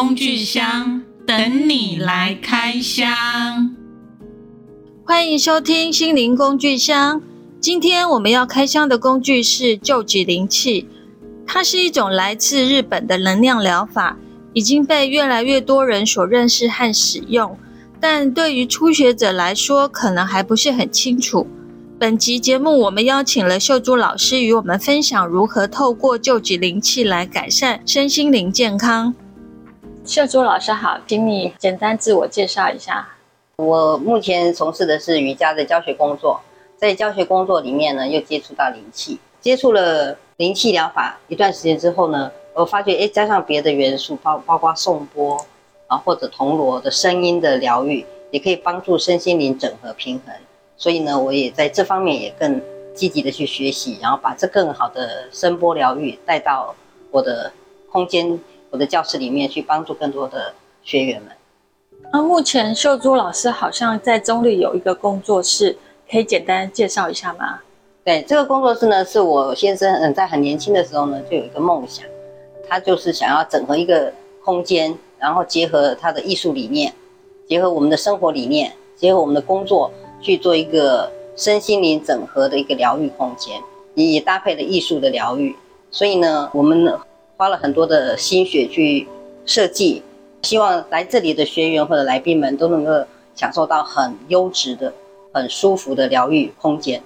工具箱等你来开箱。欢迎收听心灵工具箱。今天我们要开箱的工具是臼脊灵气，它是一种来自日本的能量疗法，已经被越来越多人所认识和使用。但对于初学者来说，可能还不是很清楚。本集节目，我们邀请了秀珠老师与我们分享如何透过臼脊灵气来改善身心灵健康。秀珠老师好，请你简单自我介绍一下。我目前从事的是瑜伽的教学工作，在教学工作里面呢，又接触到灵气，接触了灵气疗法一段时间之后呢，我发觉，哎，加上别的元素，包包括颂钵啊，或者铜锣的声音的疗愈，也可以帮助身心灵整合平衡。所以呢，我也在这方面也更积极的去学习，然后把这更好的声波疗愈带到我的空间、我的教室里面去，帮助更多的学员们。那目前秀珠老师好像在中立有一个工作室，可以简单介绍一下吗？对，这个工作室呢，是我先生嗯在很年轻的时候呢就有一个梦想，他就是想要整合一个空间，然后结合他的艺术理念，结合我们的生活理念，结合我们的工作。去做一个身心灵整合的一个疗愈空间，也也搭配了艺术的疗愈，所以呢，我们花了很多的心血去设计，希望来这里的学员或者来宾们都能够享受到很优质的、很舒服的疗愈空间。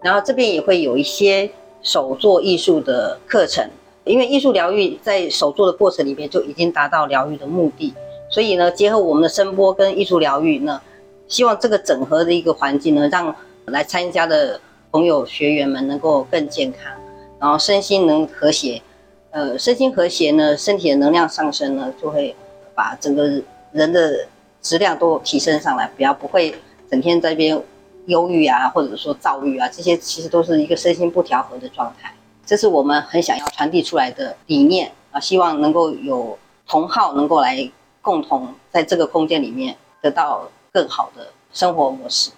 然后这边也会有一些手作艺术的课程，因为艺术疗愈在手作的过程里面就已经达到疗愈的目的，所以呢，结合我们的声波跟艺术疗愈呢。希望这个整合的一个环境呢，让来参加的朋友学员们能够更健康，然后身心能和谐。呃，身心和谐呢，身体的能量上升呢，就会把整个人的质量都提升上来，不要不会整天在边忧郁啊，或者说躁郁啊，这些其实都是一个身心不调和的状态。这是我们很想要传递出来的理念啊，希望能够有同好能够来共同在这个空间里面得到。更好的生活模式。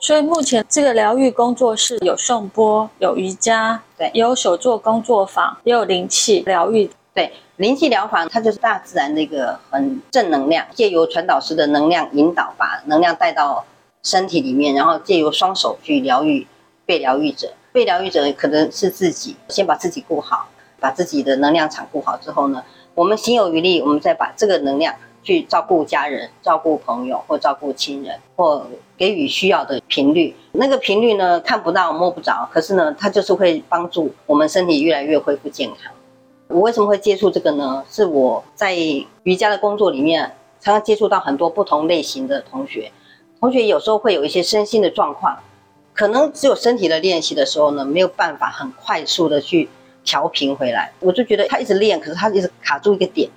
所以目前这个疗愈工作室有颂钵，有瑜伽，对，也有手作工作坊，也有灵气疗愈。对，灵气疗法它就是大自然的一个很正能量，借由传导师的能量引导，把能量带到身体里面，然后借由双手去疗愈被疗愈者。被疗愈者可能是自己，先把自己顾好，把自己的能量场顾好之后呢，我们行有余力，我们再把这个能量。去照顾家人、照顾朋友或照顾亲人，或给予需要的频率。那个频率呢，看不到、摸不着，可是呢，它就是会帮助我们身体越来越恢复健康。我为什么会接触这个呢？是我在瑜伽的工作里面，常常接触到很多不同类型的同学。同学有时候会有一些身心的状况，可能只有身体的练习的时候呢，没有办法很快速的去调频回来。我就觉得他一直练，可是他一直卡住一个点。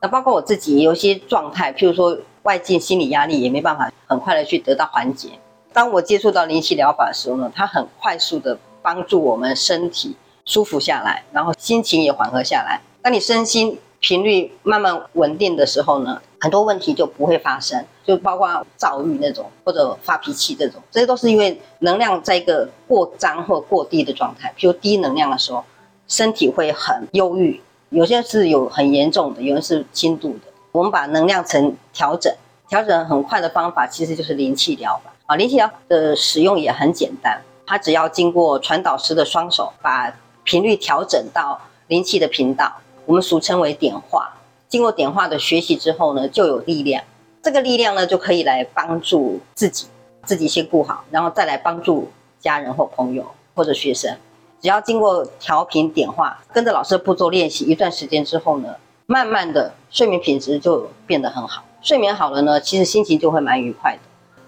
那包括我自己有些状态，譬如说外界心理压力也没办法很快的去得到缓解。当我接触到灵气疗法的时候呢，它很快速的帮助我们身体舒服下来，然后心情也缓和下来。当你身心频率慢慢稳定的时候呢，很多问题就不会发生，就包括躁郁那种或者发脾气这种，这些都是因为能量在一个过张或过低的状态。譬如低能量的时候，身体会很忧郁。有些是有很严重的，有的是轻度的。我们把能量层调整，调整很快的方法其实就是灵气疗法啊。灵气疗的使用也很简单，它只要经过传导师的双手，把频率调整到灵气的频道，我们俗称为点化。经过点化的学习之后呢，就有力量。这个力量呢，就可以来帮助自己，自己先顾好，然后再来帮助家人或朋友或者学生。只要经过调频点化，跟着老师的步骤练习一段时间之后呢，慢慢的睡眠品质就变得很好。睡眠好了呢，其实心情就会蛮愉快的。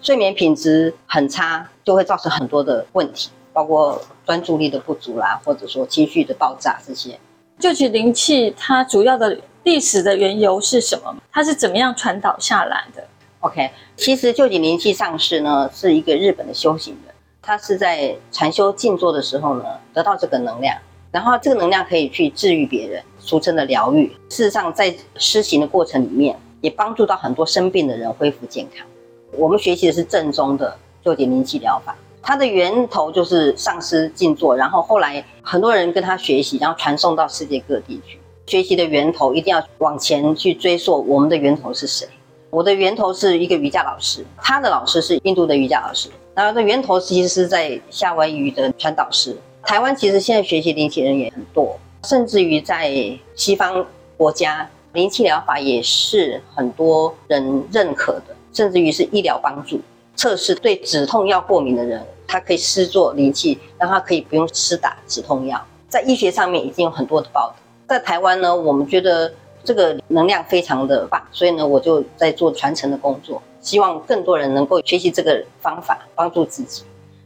睡眠品质很差，就会造成很多的问题，包括专注力的不足啦，或者说情绪的爆炸这些。臼脊灵气它主要的历史的缘由是什么？它是怎么样传导下来的？OK，其实臼脊灵气上师呢是一个日本的修行人。他是在禅修静坐的时候呢，得到这个能量，然后这个能量可以去治愈别人，俗称的疗愈。事实上，在施行的过程里面，也帮助到很多生病的人恢复健康。我们学习的是正宗的臼脊灵气疗法，它的源头就是上师静坐，然后后来很多人跟他学习，然后传送到世界各地去。学习的源头一定要往前去追溯，我们的源头是谁？我的源头是一个瑜伽老师，他的老师是印度的瑜伽老师，然后的源头其实是在夏威夷的传导师。台湾其实现在学习灵气人也很多，甚至于在西方国家，灵气疗法也是很多人认可的，甚至于是医疗帮助。测试对止痛药过敏的人，他可以施作灵气，让他可以不用吃打止痛药。在医学上面已经有很多的报道。在台湾呢，我们觉得这个能量非常的棒，所以呢，我就在做传承的工作，希望更多人能够学习这个方法，帮助自己。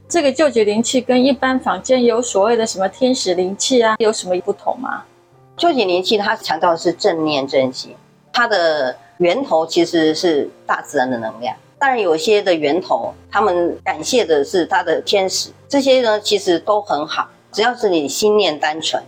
这个救济灵气跟一般坊间有所谓的什么天使灵气啊，有什么不同吗？救济灵气它强调的是正念正心，它的源头其实是大自然的能量。当然，有些的源头，他们感谢的是他的天使，这些呢其实都很好，只要是你心念单纯，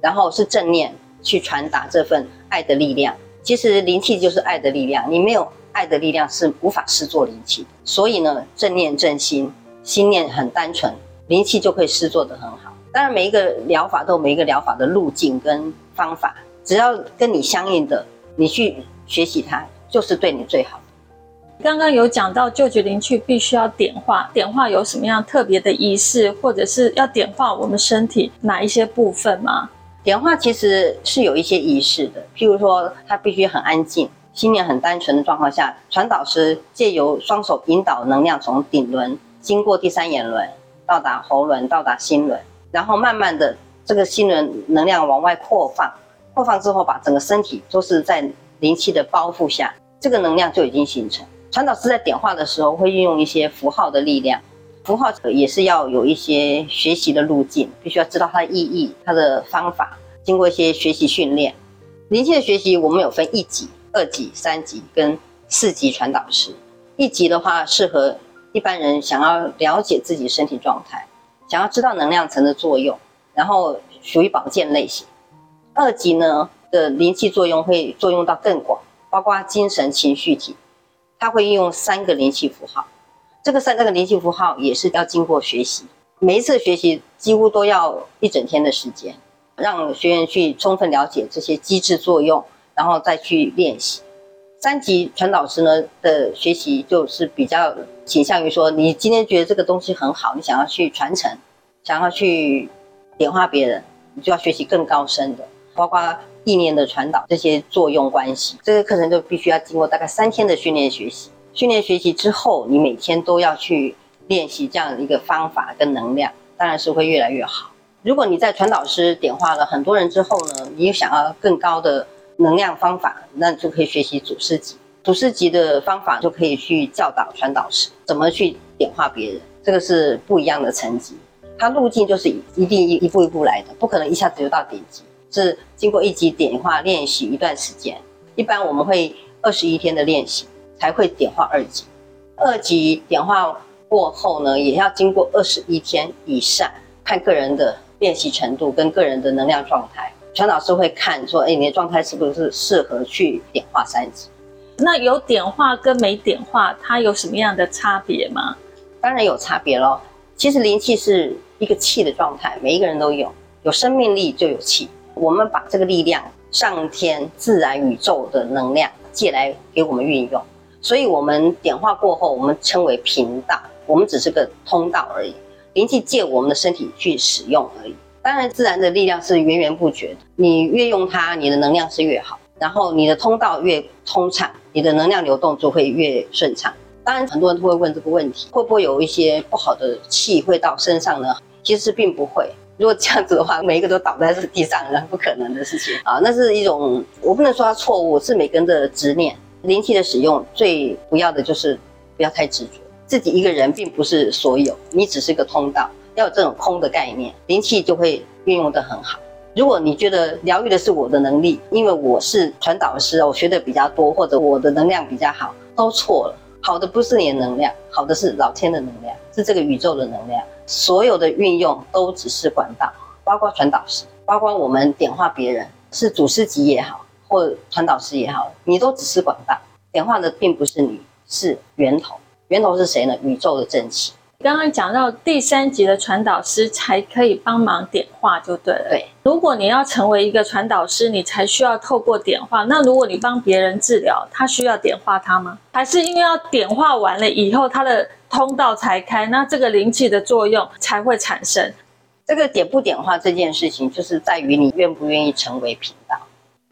然后是正念去传达这份爱的力量。其实灵气就是爱的力量，你没有爱的力量是无法施作灵气。所以呢，正念正心。心念很单纯，灵气就可以施作得很好。当然，每一个疗法都有每一个疗法的路径跟方法，只要跟你相应的，你去学习它，就是对你最好的。刚刚有讲到臼井灵气必须要点化，点化有什么样特别的仪式，或者是要点化我们身体哪一些部分吗？点化其实是有一些仪式的，譬如说，它必须很安静，心念很单纯的状况下，传导师借由双手引导能量从顶轮。经过第三眼轮，到达喉轮，到达心轮，然后慢慢的这个心轮能量往外扩放，扩放之后，把整个身体都是在灵气的包覆下，这个能量就已经形成。传导师在点化的时候会运用一些符号的力量，符号也是要有一些学习的路径，必须要知道它的意义、它的方法，经过一些学习训练。灵气的学习我们有分一级、二级、三级跟四级传导师。一级的话适合。一般人想要了解自己身体状态，想要知道能量层的作用，然后属于保健类型。二级呢的灵气作用会作用到更广，包括精神情绪体，它会运用三个灵气符号。这个三这个灵气符号也是要经过学习，每一次学习几乎都要一整天的时间，让学员去充分了解这些机制作用，然后再去练习。三级传导师呢的学习就是比较倾向于说，你今天觉得这个东西很好，你想要去传承，想要去点化别人，你就要学习更高深的，包括意念的传导这些作用关系。这个课程就必须要经过大概三天的训练学习。训练学习之后，你每天都要去练习这样的一个方法跟能量，当然是会越来越好。如果你在传导师点化了很多人之后呢，你又想要更高的。能量方法，那你就可以学习祖师级。祖师级的方法就可以去教导传导师怎么去点化别人，这个是不一样的层级。它路径就是一定一一步一步来的，不可能一下子就到顶级，是经过一级点化练习一段时间。一般我们会二十一天的练习才会点化二级。二级点化过后呢，也要经过二十一天以上，看个人的练习程度跟个人的能量状态。全老师会看说，哎，你的状态是不是适合去点化三级？那有点化跟没点化，它有什么样的差别吗？当然有差别喽。其实灵气是一个气的状态，每一个人都有，有生命力就有气。我们把这个力量，上天自然宇宙的能量借来给我们运用，所以我们点化过后，我们称为频道，我们只是个通道而已。灵气借我们的身体去使用而已。当然，自然的力量是源源不绝的。你越用它，你的能量是越好，然后你的通道越通畅，你的能量流动就会越顺畅。当然，很多人都会问这个问题：会不会有一些不好的气会到身上呢？其实并不会。如果这样子的话，每一个都倒在这地上，那不可能的事情啊。那是一种，我不能说它错误，是每个人的执念。灵气的使用最不要的就是不要太执着，自己一个人并不是所有，你只是个通道。要有这种空的概念，灵气就会运用得很好。如果你觉得疗愈的是我的能力，因为我是传导师，我学的比较多，或者我的能量比较好，都错了。好的不是你的能量，好的是老天的能量，是这个宇宙的能量。所有的运用都只是管道，包括传导师，包括我们点化别人，是祖师级也好，或传导师也好，你都只是管道。点化的并不是你，是源头。源头是谁呢？宇宙的正气。刚刚讲到第三级的传导师才可以帮忙点化，就对了。对，如果你要成为一个传导师，你才需要透过点化。那如果你帮别人治疗，他需要点化他吗？还是因为要点化完了以后，他的通道才开，那这个灵气的作用才会产生？这个点不点化这件事情，就是在于你愿不愿意成为频道。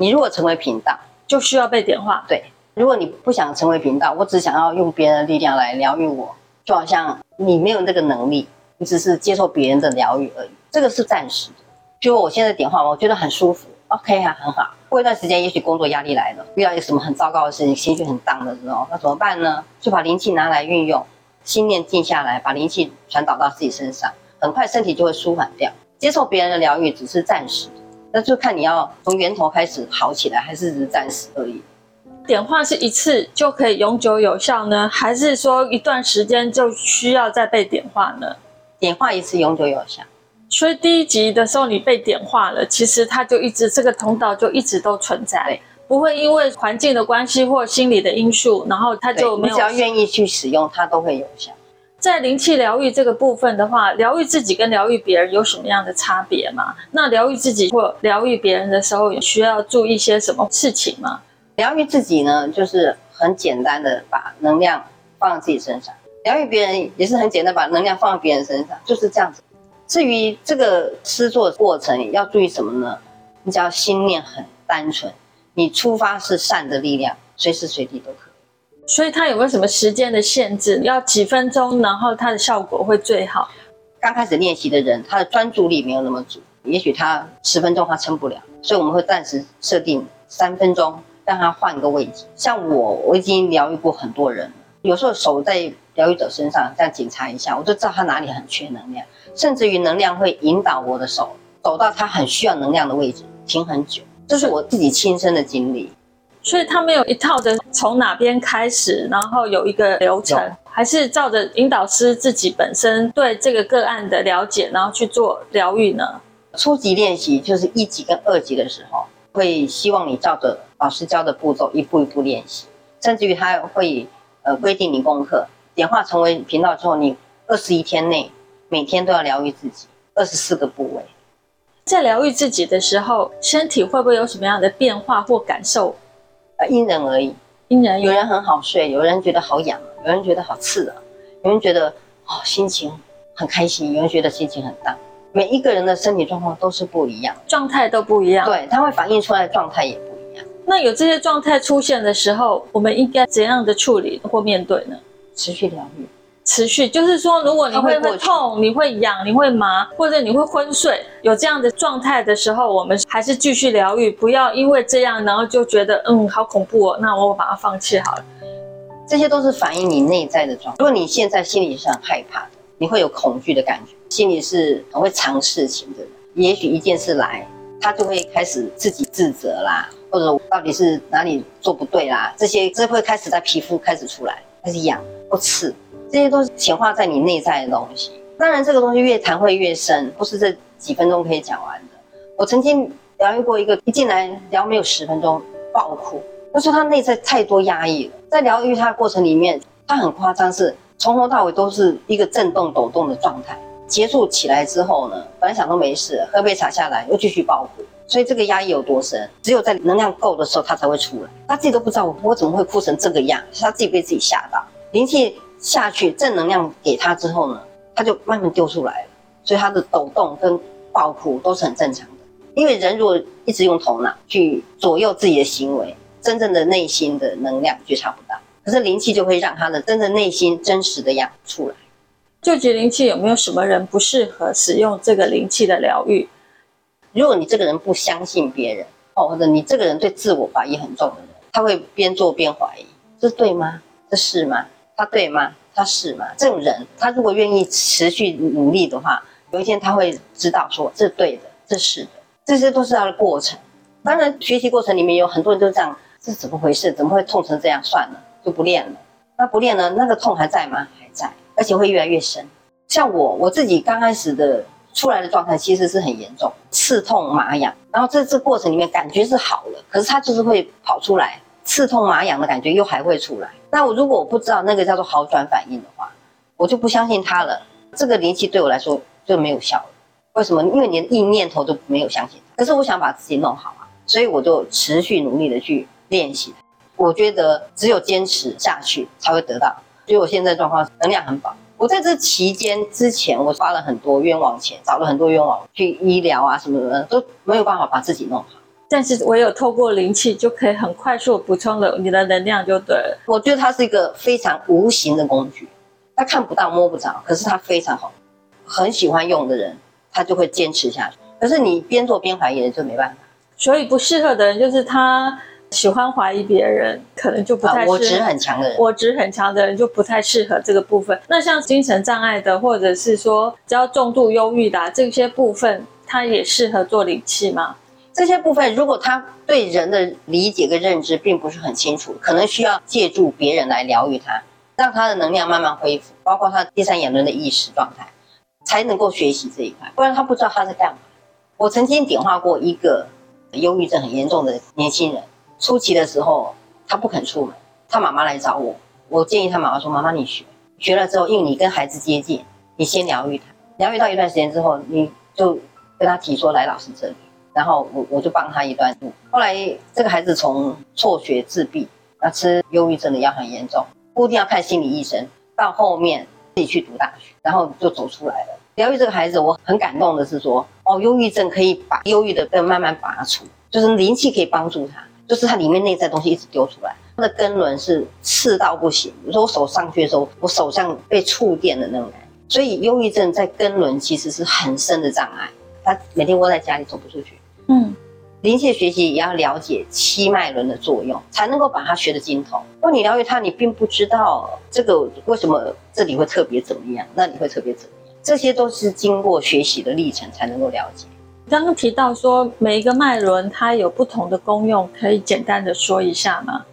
你如果成为频道，就需要被点化。对，如果你不想成为频道，我只想要用别人的力量来疗愈我。就好像你没有那个能力，你只是接受别人的疗愈而已，这个是暂时的。就我现在点化，我觉得很舒服，OK 啊，很好。过一段时间，也许工作压力来了，遇到一个什么很糟糕的事情，情绪很荡的时候，那怎么办呢？就把灵气拿来运用，心念静下来，把灵气传导到自己身上，很快身体就会舒缓掉。接受别人的疗愈只是暂时的，那就看你要从源头开始好起来，还是只是暂时而已。点化是一次就可以永久有效呢，还是说一段时间就需要再被点化呢？点化一次永久有效，所以第一集的时候你被点化了，其实它就一直这个通道就一直都存在，对，不会因为环境的关系或心理的因素，然后它就没有。你只要愿意去使用，它都会有效。在灵气疗愈这个部分的话，疗愈自己跟疗愈别人有什么样的差别吗？那疗愈自己或疗愈别人的时候，需要注意些什么事情吗？疗愈自己呢，就是很简单的把能量放在自己身上；疗愈别人也是很简单，把能量放在别人身上，就是这样子。至于这个施作过程要注意什么呢？你只要心念很单纯，你出发是善的力量，随时随地都可以。所以它有没有什么时间的限制？要几分钟，然后它的效果会最好？刚开始练习的人，他的专注力没有那么足，也许他十分钟他撑不了，所以我们会暂时设定三分钟。让他换个位置，像我，我已经疗愈过很多人。有时候手在疗愈者身上这样检查一下，我就知道他哪里很缺能量，甚至于能量会引导我的手走到他很需要能量的位置，停很久。这是我自己亲身的经历。所以他们有一套的从哪边开始，然后有一个流程，还是照着引导师自己本身对这个个案的了解，然后去做疗愈呢？初级练习就是一级跟二级的时候。会希望你照着老师教的步骤一步一步练习，甚至于他会呃规定你功课，点化成为频道之后，你二十一天内每天都要疗愈自己二十四个部位。在疗愈自己的时候，身体会不会有什么样的变化或感受？呃，因人而异，因人有人很好睡，有人觉得好痒，有人觉得好刺啊，有人觉得哦心情很开心，有人觉得心情很大。每一个人的身体状况都是不一样，状态都不一样。对，它会反映出来的状态也不一样。那有这些状态出现的时候，我们应该怎样的处理或面对呢？持续疗愈，持续就是说，如果你会会痛、你会痒、你会麻，或者你会昏睡，有这样的状态的时候，我们还是继续疗愈，不要因为这样，然后就觉得嗯好恐怖哦，那我把它放弃好了。这些都是反映你内在的状态。如果你现在心里是很害怕的，你会有恐惧的感觉。心里是很会藏事情的人，也许一件事来，他就会开始自己自责啦，或者到底是哪里做不对啦，这些这会开始在皮肤开始出来，开始痒或刺，这些都是显化在你内在的东西。当然，这个东西越谈会越深，不是这几分钟可以讲完的。我曾经疗愈过一个，一进来聊没有十分钟爆哭，他说他内在太多压抑了，在疗愈他的过程里面，他很夸张，是从头到尾都是一个震动抖动的状态。结束起来之后呢，本来想都没事，喝杯茶下来又继续爆哭，所以这个压抑有多深，只有在能量够的时候他才会出来，他自己都不知道我我怎么会哭成这个样，是他自己被自己吓到。灵气下去，正能量给他之后呢，他就慢慢丢出来了，所以他的抖动跟爆哭都是很正常的。因为人如果一直用头脑去左右自己的行为，真正的内心的能量觉察不到，可是灵气就会让他的真正内心真实的样子出来。究极灵气有没有什么人不适合使用这个灵气的疗愈？如果你这个人不相信别人哦，或者你这个人对自我怀疑很重的人，他会边做边怀疑：这对吗？这是吗？他对吗？他是吗？这种人，他如果愿意持续努力的话，有一天他会知道说这对的，这是的，这些都是他的过程。当然，学习过程里面有很多人都这样，这是怎么回事？怎么会痛成这样？算了，就不练了。那不练了，那个痛还在吗？还在。而且会越来越深，像我我自己刚开始的出来的状态其实是很严重，刺痛麻痒，然后这这过程里面感觉是好了，可是它就是会跑出来，刺痛麻痒的感觉又还会出来。那我如果我不知道那个叫做好转反应的话，我就不相信他了。这个灵气对我来说就没有效了。为什么？因为连一念头都没有相信。可是我想把自己弄好啊，所以我就持续努力的去练习。我觉得只有坚持下去才会得到。所以我现在状况能量很饱。我在这期间之前，我花了很多冤枉钱，找了很多冤枉去医疗啊什么的，都没有办法把自己弄好。但是我有透过灵气，就可以很快速补充了你的能量，就对了。我觉得它是一个非常无形的工具，它看不到摸不着，可是它非常好。很喜欢用的人，他就会坚持下去。可是你边做边怀疑的就没办法。所以不适合的人就是他。喜欢怀疑别人，可能就不太适合。我执很强的人，我执很强的人就不太适合这个部分。那像精神障碍的，或者是说只要重度忧郁的、啊、这些部分，它也适合做灵气吗？这些部分，如果他对人的理解跟认知并不是很清楚，可能需要借助别人来疗愈他，让他的能量慢慢恢复，包括他第三眼轮的意识状态，才能够学习这一块。不然他不知道他在干嘛。我曾经点化过一个忧郁症很严重的年轻人。初期的时候，他不肯出门，他妈妈来找我，我建议他妈妈说：“妈妈，你学学了之后，因为你跟孩子接近，你先疗愈他，疗愈到一段时间之后，你就跟他提说来老师这里，然后我我就帮他一段路。后来这个孩子从辍学自闭，那吃忧郁症的药很严重，不一定要看心理医生，到后面自己去读大学，然后就走出来了。疗愈这个孩子，我很感动的是说，哦，忧郁症可以把忧郁的根慢慢拔除，就是灵气可以帮助他。”就是它里面内在东西一直丢出来，他的根轮是刺到不行。比如说我手上去的时候，我手上被触电的那种感觉。所以忧郁症在根轮其实是很深的障碍，他每天窝在家里走不出去。嗯，灵气学习也要了解七脉轮的作用，才能够把它学得精通。如果你了解它，你并不知道这个为什么这里会特别怎么样，那里会特别怎么样，这些都是经过学习的历程才能够了解。刚刚提到说每一个脉轮它有不同的功用，可以简单的说一下吗？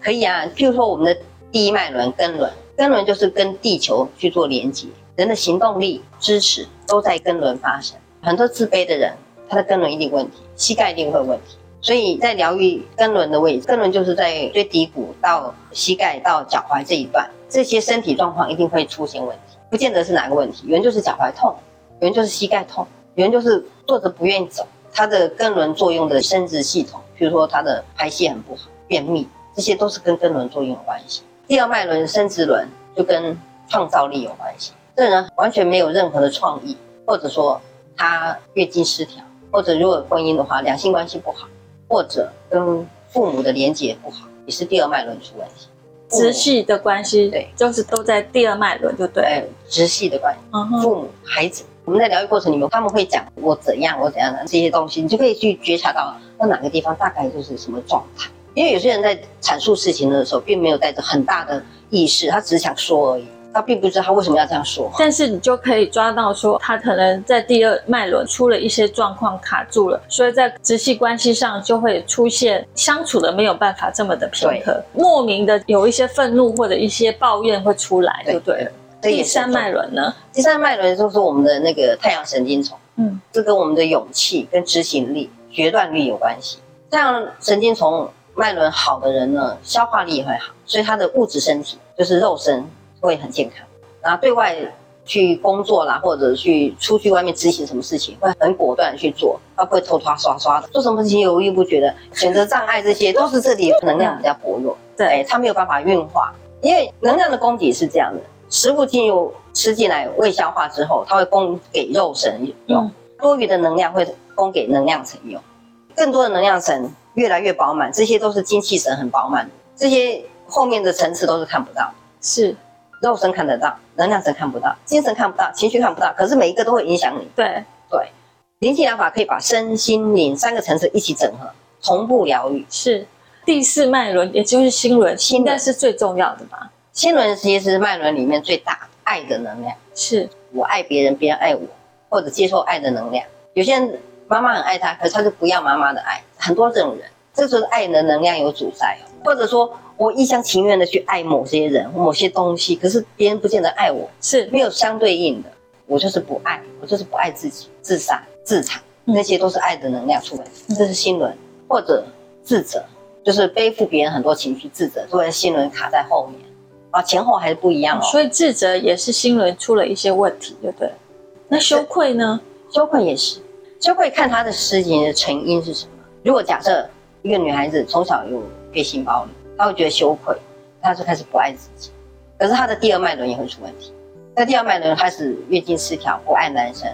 可以啊，譬如说我们的第一脉轮根轮，根轮就是跟地球去做连接，人的行动力、支持都在根轮发生。很多自卑的人，他的根轮一定有问题，膝盖一定会有问题，所以在疗愈根轮的位置，根轮就是在最骶骨到膝盖到脚踝这一段，这些身体状况一定会出现问题，不见得是哪个问题，有人就是脚踝痛，有人就是膝盖痛。有人就是坐着不愿意走，他的根轮作用的生殖系统，比如说他的排泄很不好、便秘，这些都是跟根轮作用有关系。第二脉轮生殖轮就跟创造力有关系，这人完全没有任何的创意，或者说他月经失调，或者如果婚姻的话，两性关系不好，或者跟父母的连结不好，也是第二脉轮出问题。直系的关系，对，就是都在第二脉轮，就对。哎，直系的关系，父母、孩子。我们在疗愈过程里面，他们会讲我怎样，我怎样的这些东西，你就可以去觉察到那哪个地方大概就是什么状态。因为有些人在阐述事情的时候，并没有带着很大的意识，他只是想说而已，他并不知道他为什么要这样说。但是你就可以抓到说，他可能在第二脉轮出了一些状况卡住了，所以在直系关系上就会出现相处的没有办法这么的平和，莫名的有一些愤怒或者一些抱怨会出来就，对了对？第三脉轮呢？第三脉轮就是我们的那个太阳神经丛，嗯，这跟我们的勇气、跟执行力、决断力有关系。太阳神经丛脉轮好的人呢，消化力也会好，所以他的物质身体就是肉身会很健康。然后对外去工作啦，或者去出去外面执行什么事情，会很果断去做，他不会拖拖刷刷的。做什么事情犹豫不决的，选择障碍这些都是这里能量比较薄弱，对，他没有办法运化，因为能量的供给是这样的。食物进入吃进来未消化之后，它会供给肉神用，多余的能量会供给能量层用，更多的能量层越来越饱满，这些都是精气神很饱满，这些后面的层次都是看不到，是肉身看得到，能量神看不到，精神看不到，情绪看不到，可是每一个都会影响你。对对，灵气疗法可以把身心灵三个层次一起整合，同步疗愈。是第四脉轮，也就是心轮，心该是最重要的吧？心轮其实是脉轮里面最大爱的能量，是我爱别人，别人爱我，或者接受爱的能量。有些人妈妈很爱他，可是他就不要妈妈的爱，很多这种人，这就是爱的能量有阻塞。或者说我一厢情愿的去爱某些人、某些东西，可是别人不见得爱我，是没有相对应的。我就是不爱，我就是不爱自己，自杀、自残，那些都是爱的能量出问题。这是心轮，或者自责，就是背负别人很多情绪，自责，突然心轮卡在后面。啊，前后还是不一样哦。所以自责也是心轮出了一些问题，对不对？那羞愧呢？羞愧也是，羞愧看他的事情的成因是什么。如果假设一个女孩子从小有被性暴力，他会觉得羞愧，他就开始不爱自己。可是他的第二脉轮也会出问题，在第二脉轮开始月经失调，不爱男生，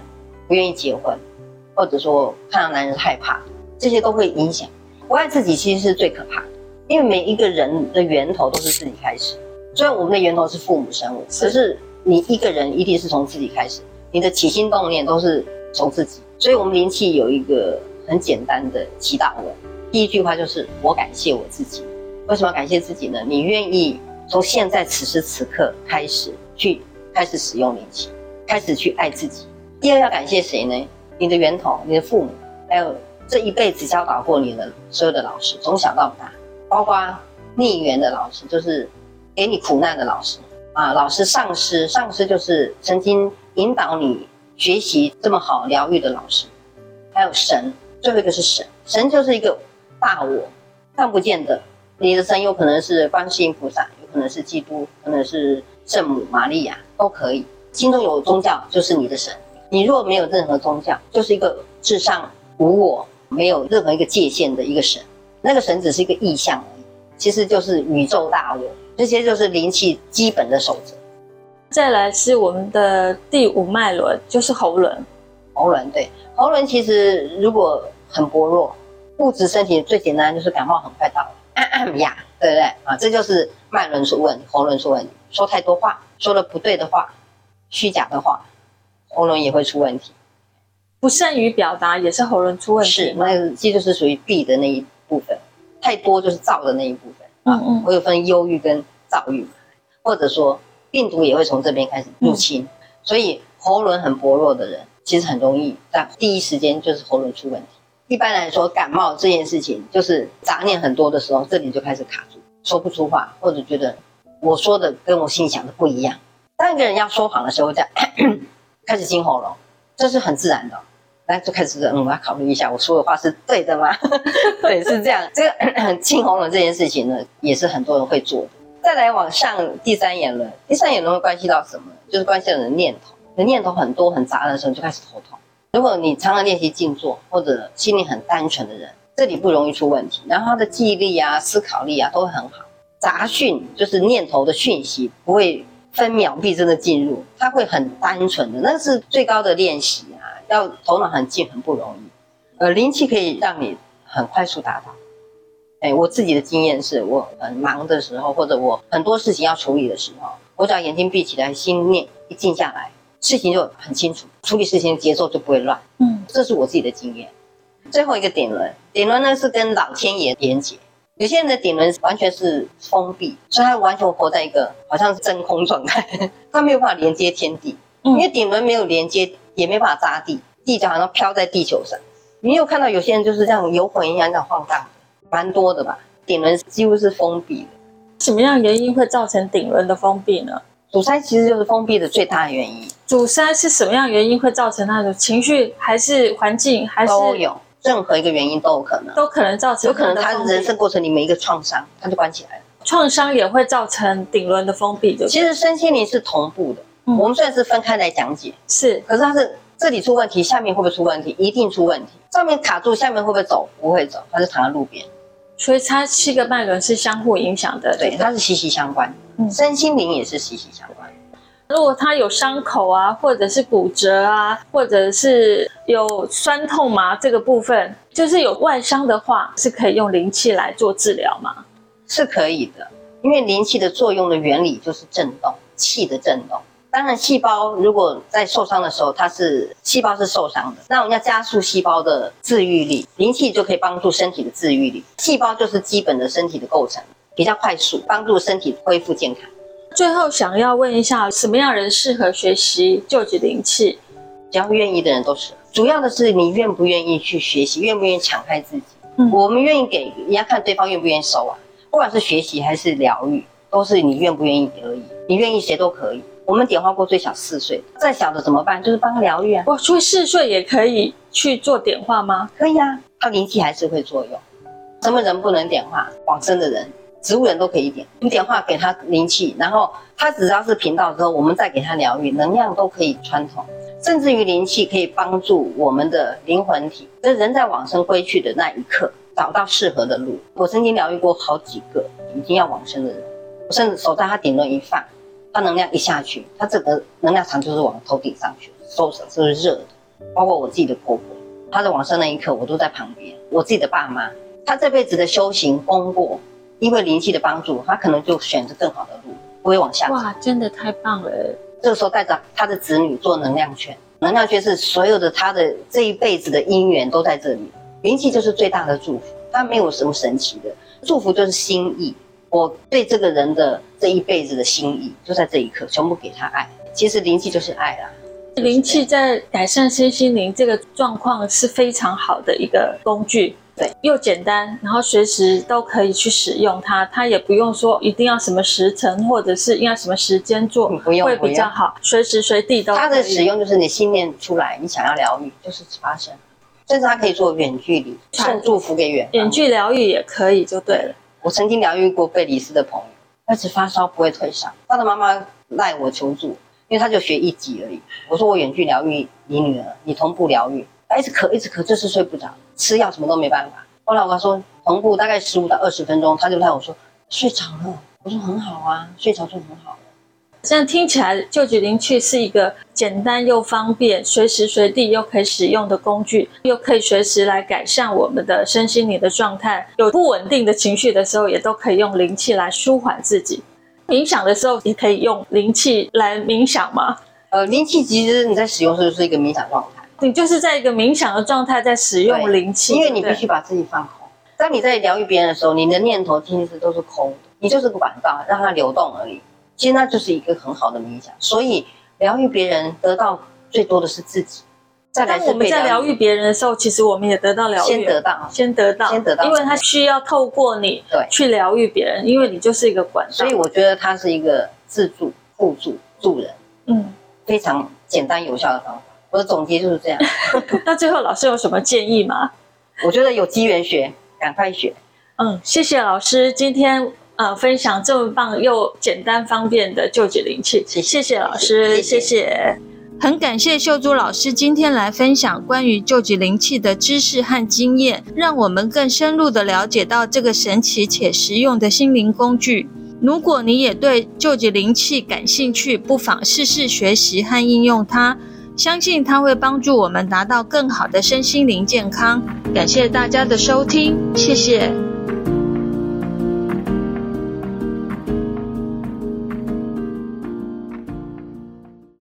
不愿意结婚，或者说看到男人害怕，这些都会影响。不爱自己其实是最可怕的，因为每一个人的源头都是自己开始。虽然我们的源头是父母生我，可是你一个人一定是从自己开始，你的起心动念都是从自己。所以，我们灵气有一个很简单的祈祷文，第一句话就是“我感谢我自己”。为什么要感谢自己呢？你愿意从现在此时此刻开始去开始使用灵气，开始去爱自己。第二要感谢谁呢？你的源头，你的父母，还有这一辈子教导过你的所有的老师，从小到大，包括逆缘的老师，就是。给你苦难的老师啊，老师、上师，上师就是曾经引导你学习这么好疗愈的老师，还有神，最后一个是神，神就是一个大我，看不见的。你的神有可能是观世音菩萨，有可能是基督，可能是圣母玛利亚，都可以。心中有宗教就是你的神，你若没有任何宗教，就是一个至上无我，没有任何一个界限的一个神，那个神只是一个意象而已，其实就是宇宙大我。这些就是灵气基本的守则。再来是我们的第五脉轮，就是喉轮。喉轮对，喉轮其实如果很薄弱，物质身体最简单就是感冒很快到了，咳咳呀，对不对啊？这就是脉轮出问题，喉轮出问题，说太多话，说了不对的话，虚假的话，喉咙也会出问题。不善于表达也是喉咙出问题。是，那个这就是属于闭的那一部分，太多就是燥的那一部分。嗯嗯，会有分忧郁跟躁郁，或者说病毒也会从这边开始入侵，嗯、所以喉咙很薄弱的人，其实很容易在第一时间就是喉咙出问题。一般来说，感冒这件事情就是杂念很多的时候，这里就开始卡住，说不出话，或者觉得我说的跟我心里想的不一样。当一个人要说谎的时候，这样 开始惊喉咙，这是很自然的。那就开始嗯，我要考虑一下，我说的话是对的吗？对，是这样。这个 清喉咙这件事情呢，也是很多人会做的。再来往上第三眼轮，第三眼轮会关系到什么？就是关系到你的念头。你的念头很多很杂的时候，就开始头痛。如果你常常练习静坐，或者心里很单纯的人，这里不容易出问题。然后他的记忆力啊、思考力啊都会很好。杂讯就是念头的讯息，不会分秒必争的进入，他会很单纯的，那是最高的练习啊。要头脑很静很不容易，呃，灵气可以让你很快速达到。哎，我自己的经验是，我很忙的时候，或者我很多事情要处理的时候，我只要眼睛闭起来，心念一静下来，事情就很清楚，处理事情的节奏就不会乱。嗯，这是我自己的经验。最后一个顶轮，顶轮呢是跟老天爷连接。有些人的顶轮完全是封闭，所以他完全活在一个好像是真空状态，他没有办法连接天地，因为顶轮没有连接。也没办法扎地，地脚好像飘在地球上。你有看到有些人就是这样游魂一样这样晃荡，蛮多的吧？顶轮几乎是封闭的。什么样原因会造成顶轮的封闭呢？阻塞其实就是封闭的最大的原因。阻塞是什么样原因会造成他的情绪，还是环境，还是都有？任何一个原因都有可能，都可能造成。有可能他人生过程里面一个创伤，他就关起来了。创伤也会造成顶轮的封闭的。其实身心灵是同步的。嗯、我们虽然是分开来讲解，是，可是它是这里出问题，下面会不会出问题？一定出问题。上面卡住，下面会不会走？不会走，它就躺在路边。所以它七个脉轮是相互影响的，对，它是息息相关。嗯，身心灵也是息息相关。如果它有伤口啊，或者是骨折啊，或者是有酸痛嘛，这个部分就是有外伤的话，是可以用灵气来做治疗吗？是可以的，因为灵气的作用的原理就是震动，气的震动。当然，细胞如果在受伤的时候，它是细胞是受伤的，那我们要加速细胞的治愈力，灵气就可以帮助身体的治愈力。细胞就是基本的身体的构成，比较快速，帮助身体恢复健康。最后，想要问一下，什么样人适合学习救治灵气？只要愿意的人都是。主要的是你愿不愿意去学习，愿不愿意敞开自己。嗯，我们愿意给，你要看对方愿不愿意收啊。不管是学习还是疗愈，都是你愿不愿意而已。你愿意谁都可以。我们点化过最小四岁，再小的怎么办？就是帮他疗愈啊。哇，所以四岁也可以去做点化吗？可以啊，他灵气还是会作用。什么人不能点化？往生的人，植物人都可以点，你点化给他灵气，然后他只要是频道之后，我们再给他疗愈，能量都可以穿透，甚至于灵气可以帮助我们的灵魂体，这人在往生归去的那一刻，找到适合的路。我曾经疗愈过好几个已经要往生的人，我甚至手在他顶轮一放，他能量一下去，他整个能量场就是往头顶上去，手手是热的，包括我自己的婆婆，她在往生那一刻，我都在旁边，我自己的爸妈。他这辈子的修行功过，因为灵气的帮助，他可能就选择更好的路，不会往下走。哇，真的太棒了！这个时候带着他的子女做能量圈，能量圈是所有的他的这一辈子的姻缘都在这里。灵气就是最大的祝福，它没有什么神奇的祝福，就是心意。我对这个人的这一辈子的心意，就在这一刻全部给他爱。其实灵气就是爱啦。灵气在改善身心灵这个状况是非常好的一个工具。对，又简单，然后随时都可以去使用它，它也不用说一定要什么时辰或者是应该什么时间做，不用会比较好，随时随地都。它的使用就是你信念出来，你想要疗愈就是发生，甚至它可以做远距离送祝福给远，远距疗愈也可以，就对了。我曾经疗愈过贝里斯的朋友，一直发烧不会退烧，他的妈妈赖我求助，因为他就学一级而已。我说我远距疗愈你女儿，你同步疗愈。他一直咳，一直咳，就是睡不着，吃药什么都没办法。后来我跟他说同步大概十五到二十分钟，他就赖我说睡着了。我说很好啊，睡着就很好。这样听起来，旧举灵气是一个简单又方便，随时随地又可以使用的工具，又可以随时来改善我们的身心灵的状态。有不稳定的情绪的时候，也都可以用灵气来舒缓自己。冥想的时候，你可以用灵气来冥想吗？呃，灵气其实你在使用的时候是一个冥想状态。你就是在一个冥想的状态，在使用灵气，因为你必须把自己放空。当你在疗愈别人的时候，你的念头其实都是空的，你就是个管道，让它流动而已。其实那就是一个很好的冥想。所以疗愈别人得到最多的是自己。再来，当我们在疗愈别人的时候，其实我们也得到疗愈，先得到，先得到，先得到，因为他需要透过你对去疗愈别人，因为你就是一个管道。所以我觉得它是一个自助、互助、助人，嗯，非常简单有效的方法。我的总结就是这样。那最后老师有什么建议吗？我觉得有机缘学，赶快学。嗯，谢谢老师今天呃分享这么棒又简单方便的救急灵气。谢谢，谢谢老师，谢谢。谢谢。很感谢秀珠老师今天来分享关于救急灵气的知识和经验，让我们更深入的了解到这个神奇且实用的心灵工具。如果你也对救急灵气感兴趣，不妨试试学习和应用它。相信它会帮助我们达到更好的身心灵健康。感谢大家的收听，谢谢。